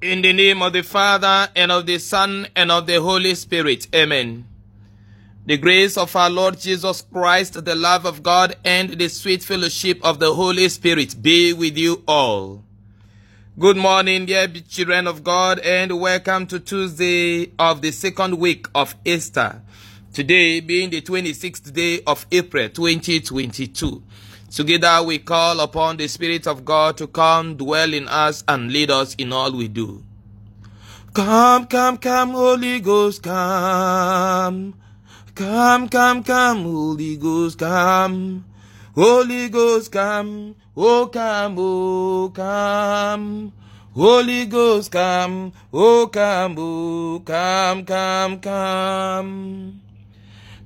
In the name of the Father, and of the Son, and of the Holy Spirit. Amen. The grace of our Lord Jesus Christ, the love of God, and the sweet fellowship of the Holy Spirit be with you all. Good morning, dear children of God, and welcome to Tuesday of the second week of Easter. Today being the 26th day of April 2022. Together we call upon the Spirit of God to come dwell in us and lead us in all we do. Come, come, come, Holy Ghost, come. Come, come, come, Holy Ghost, come. Holy Ghost, come. Oh, come, oh, come. Holy Ghost, come. Oh, come, oh, come, come, come.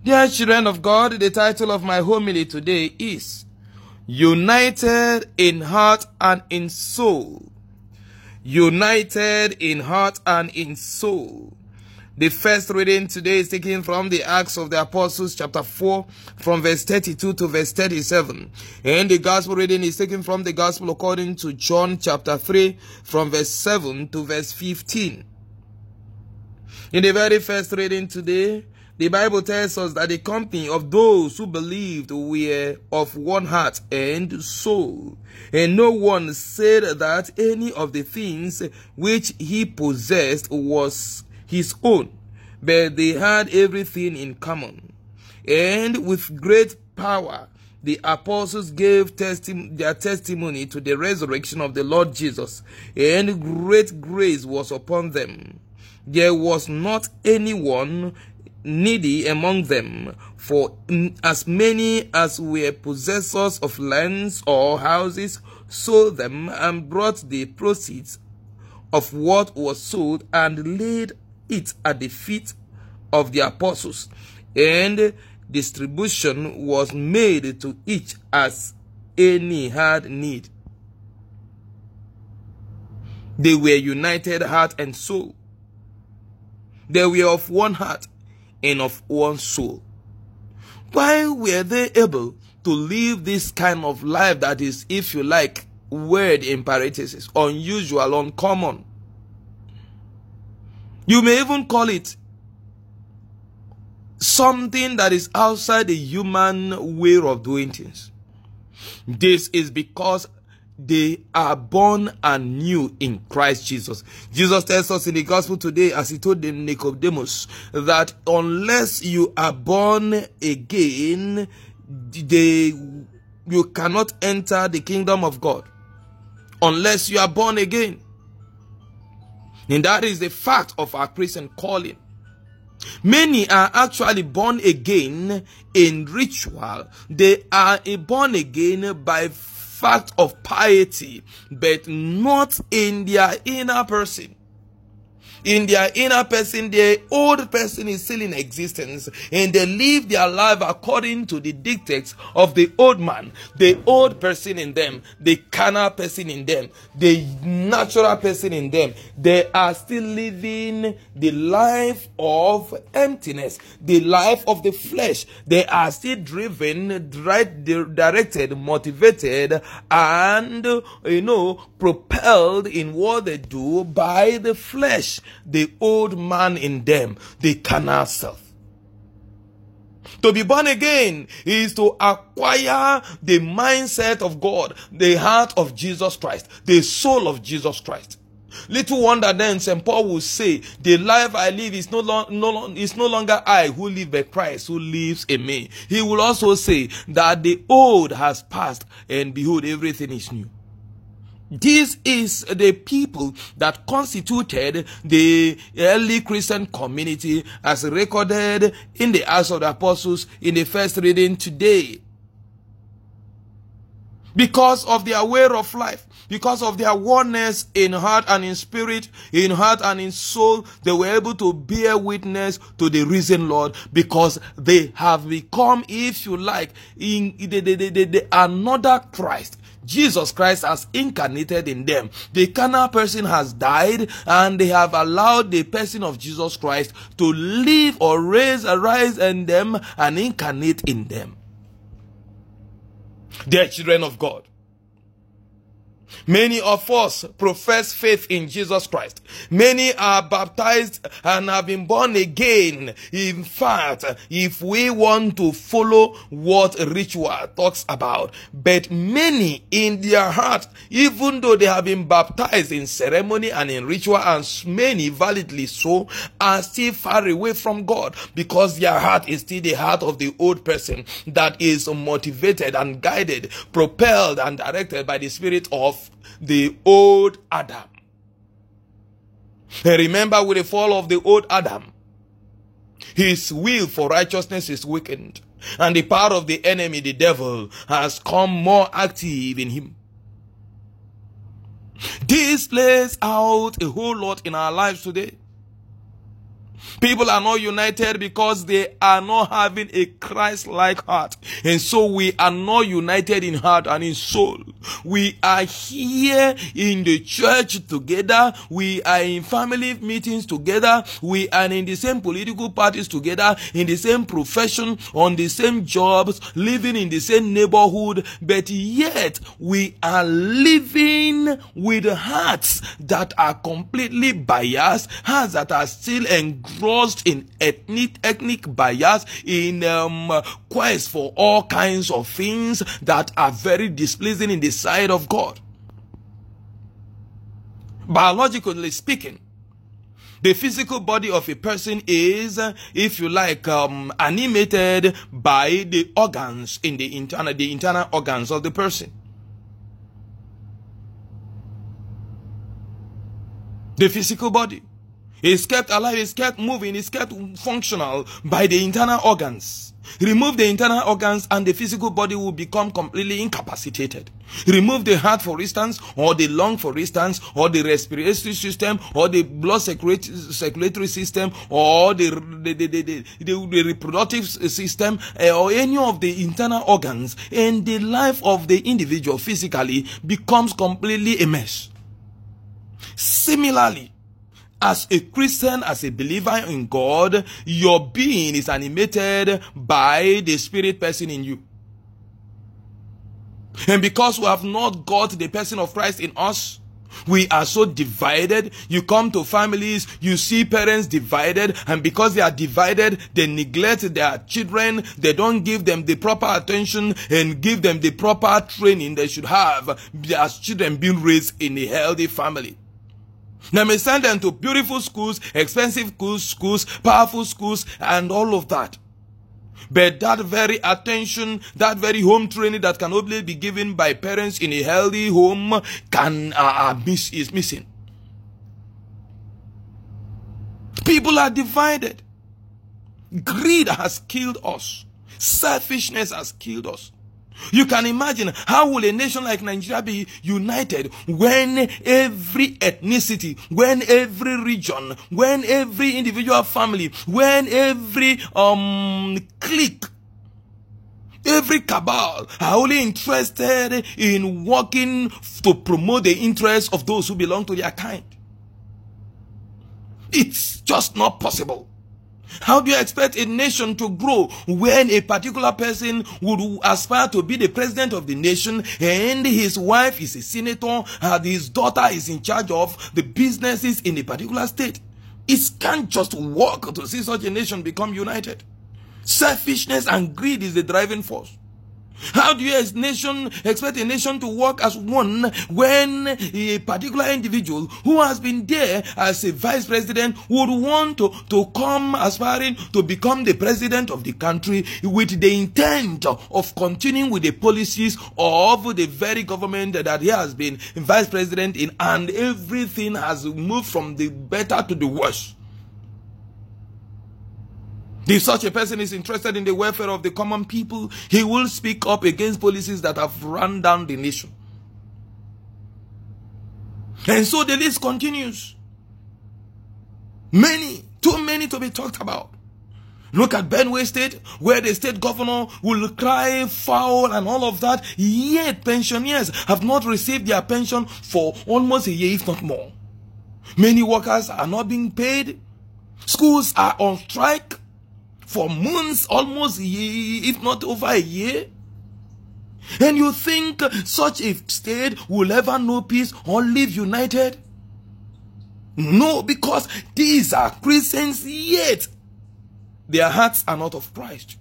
Dear children of God, the title of my homily today is united in heart and in soul. United in heart and in soul. The first reading today is taken from the Acts of the Apostles, chapter 4, from verse 32 to verse 37. And the gospel reading is taken from the gospel according to John, chapter 3, from verse 7 to verse 15. In the very first reading today, the Bible tells us that the company of those who believed were of one heart and soul. And no one said that any of the things which he possessed was his own, but they had everything in common. And with great power, the apostles gave testi- their testimony to the resurrection of the Lord Jesus, and great grace was upon them. There was not anyone needy among them, for as many as were possessors of lands or houses sold them and brought the proceeds of what was sold and laid it at the feet of the apostles, and distribution was made to each as any had need. They were united heart and soul. They were of one heart and of one soul. Why were they able to live this kind of life that is, if you like, weird in parentheses, unusual, uncommon? You may even call it something that is outside the human way of doing things. This is because they are born anew in Christ Jesus. Jesus tells us in the gospel today, as he told Nicodemus, that unless you are born again, they, you cannot enter the kingdom of God. Unless you are born again. And that is the fact of our Christian calling. Many are actually born again in ritual. They are born again by fact of piety, but not in their inner person in their inner person, the old person is still in existence and they live their life according to the dictates of the old man, the old person in them, the carnal person in them, the natural person in them. They are still living the life of emptiness, the life of the flesh. They are still driven, directed, motivated, and, you know, propelled in what they do by the flesh the old man in them, the carnal self. To be born again is to acquire the mindset of God, the heart of Jesus Christ, the soul of Jesus Christ. Little wonder then St. Paul will say, the life I live is no, long, no, is no longer I who live but Christ who lives in me. He will also say that the old has passed and behold everything is new. This is the people that constituted the early Christian community as recorded in the Acts of the Apostles in the first reading today. Because of their way of life, because of their oneness in heart and in spirit, in heart and in soul, they were able to bear witness to the risen Lord because they have become, if you like, in the, the, the, the another Christ Jesus Christ has incarnated in them. The carnal person has died and they have allowed the person of Jesus Christ to live or raise, arise in them and incarnate in them. They are children of God. Many of us profess faith in Jesus Christ. Many are baptized and have been born again. In fact, if we want to follow what ritual talks about, but many in their heart, even though they have been baptized in ceremony and in ritual, and many validly so, are still far away from God because their heart is still the heart of the old person that is motivated and guided, propelled and directed by the spirit of the old Adam. And remember with the fall of the old Adam, his will for righteousness is weakened, and the power of the enemy, the devil, has come more active in him. This plays out a whole lot in our lives today. People are not united because they are not having a Christ-like heart. And so we are not united in heart and in soul. We are here in the church together. We are in family meetings together. We are in the same political parties together, in the same profession, on the same jobs, living in the same neighborhood. But yet we are living with hearts that are completely biased, hearts that are still engrossed lost in ethnic, ethnic bias, in um, quest for all kinds of things that are very displeasing in the sight of God. Biologically speaking, the physical body of a person is, if you like, um, animated by the organs in the internal, the internal organs of the person. The physical body. Is kept alive, is kept moving, is kept functional by the internal organs. Remove the internal organs and the physical body will become completely incapacitated. Remove the heart, for instance, or the lung, for instance, or the respiratory system, or the blood circulatory system, or the, the, the, the, the, reproductive system, eh, or any of the internal organs, and the life of the individual physically becomes completely a mess. Similarly, as a Christian, as a believer in God, your being is animated by the spirit person in you. And because we have not got the person of Christ in us, we are so divided. You come to families, you see parents divided, and because they are divided, they neglect their children. They don't give them the proper attention and give them the proper training they should have as children being raised in a healthy family. They may send them to beautiful schools, expensive schools, schools, powerful schools, and all of that. But that very attention, that very home training that can only be given by parents in a healthy home can uh, uh miss, is missing. People are divided. Greed has killed us. Selfishness has killed us. You can imagine how will a nation like Nigeria be united when every ethnicity, when every region, when every individual family, when every um clique Every cabal are only interested in working to promote the interests of those who belong to their kind. It's just not possible. How do you expect a nation to grow when a particular person would aspire to be the president of the nation and his wife is a senator and his daughter is in charge of the businesses in a particular state? It can't just work to see such a nation become united. Selfishness and greed is the driving force. How do you as nation expect a nation to work as one when a particular individual who has been there as a vice president would want to, to come aspiring to become the president of the country with the intent of continuing with the policies of the very government that he has been vice president in and everything has moved from the better to the worse. If such a person is interested in the welfare of the common people, he will speak up against policies that have run down the nation. And so the list continues. Many, too many to be talked about. Look at Benue State, where the state governor will cry foul and all of that. Yet pensioners have not received their pension for almost a year, if not more. Many workers are not being paid. Schools are on strike for months, almost, if not over a year. And you think such a state will ever know peace or live united? No, because these are Christians, yet their hearts are not of Christ.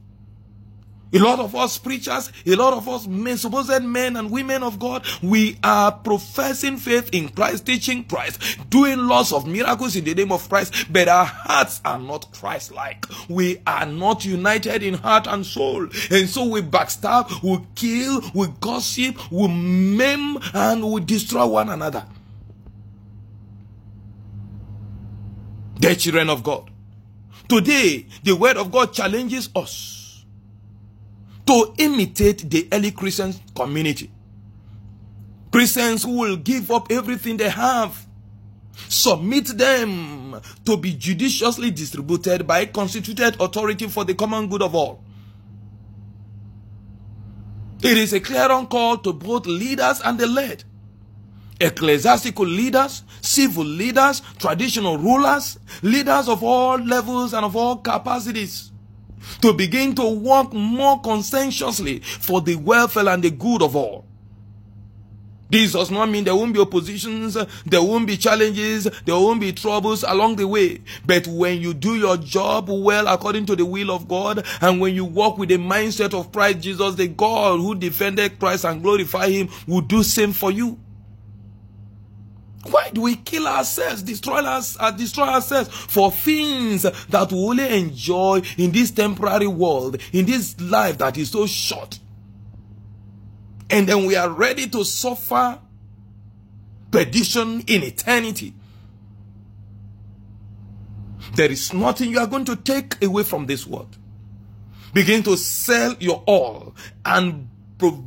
A lot of us preachers, a lot of us men, supposed men and women of God, we are professing faith in Christ, teaching Christ, doing lots of miracles in the name of Christ, but our hearts are not Christ-like. We are not united in heart and soul. And so we backstab, we kill, we gossip, we maim, and we destroy one another. The children of God. Today, the word of God challenges us to imitate the early Christian community. Christians who will give up everything they have, submit them to be judiciously distributed by constituted authority for the common good of all. It is a clear call to both leaders and the led. Ecclesiastical leaders, civil leaders, traditional rulers, leaders of all levels and of all capacities to begin to work more conscientiously for the welfare and the good of all. This does not mean there won't be oppositions, there won't be challenges, there won't be troubles along the way. But when you do your job well according to the will of God, and when you walk with the mindset of Christ Jesus, the God who defended Christ and glorify Him will do same for you. Why do we kill ourselves, destroy us, uh, destroy ourselves for things that we only enjoy in this temporary world, in this life that is so short? And then we are ready to suffer perdition in eternity. There is nothing you are going to take away from this world. Begin to sell your all and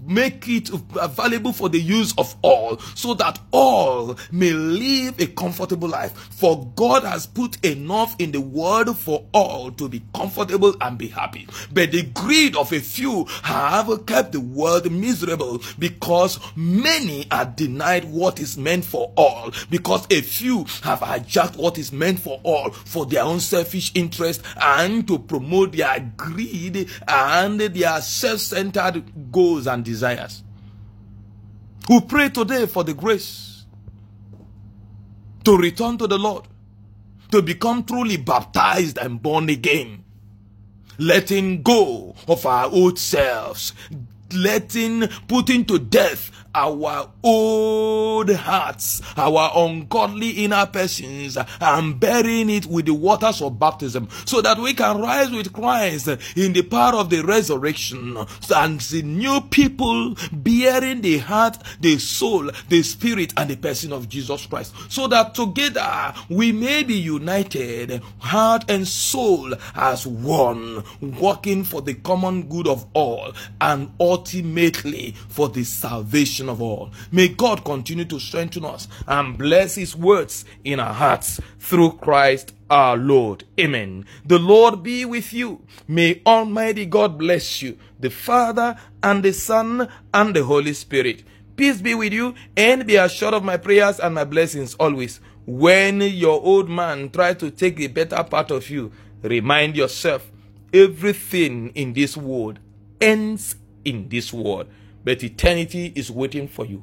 make it available for the use of all so that all may live a comfortable life. For God has put enough in the world for all to be comfortable and be happy. But the greed of a few have kept the world miserable because many are denied what is meant for all because a few have hijacked what is meant for all for their own selfish interest and to promote their greed and their self-centered goals and desires. We pray today for the grace to return to the Lord, to become truly baptized and born again, letting go of our old selves, letting, putting to death our old hearts, our ungodly inner persons, and burying it with the waters of baptism so that we can rise with Christ in the power of the resurrection and see new people bearing the heart, the soul, the spirit, and the person of Jesus Christ. So that together we may be united, heart and soul as one, working for the common good of all and ultimately for the of all. May God continue to strengthen us and bless His words in our hearts through Christ our Lord. Amen. The Lord be with you. May Almighty God bless you, the Father and the Son and the Holy Spirit. Peace be with you and be assured of my prayers and my blessings always. When your old man tries to take the better part of you, remind yourself everything in this world ends in this world but eternity is waiting for you.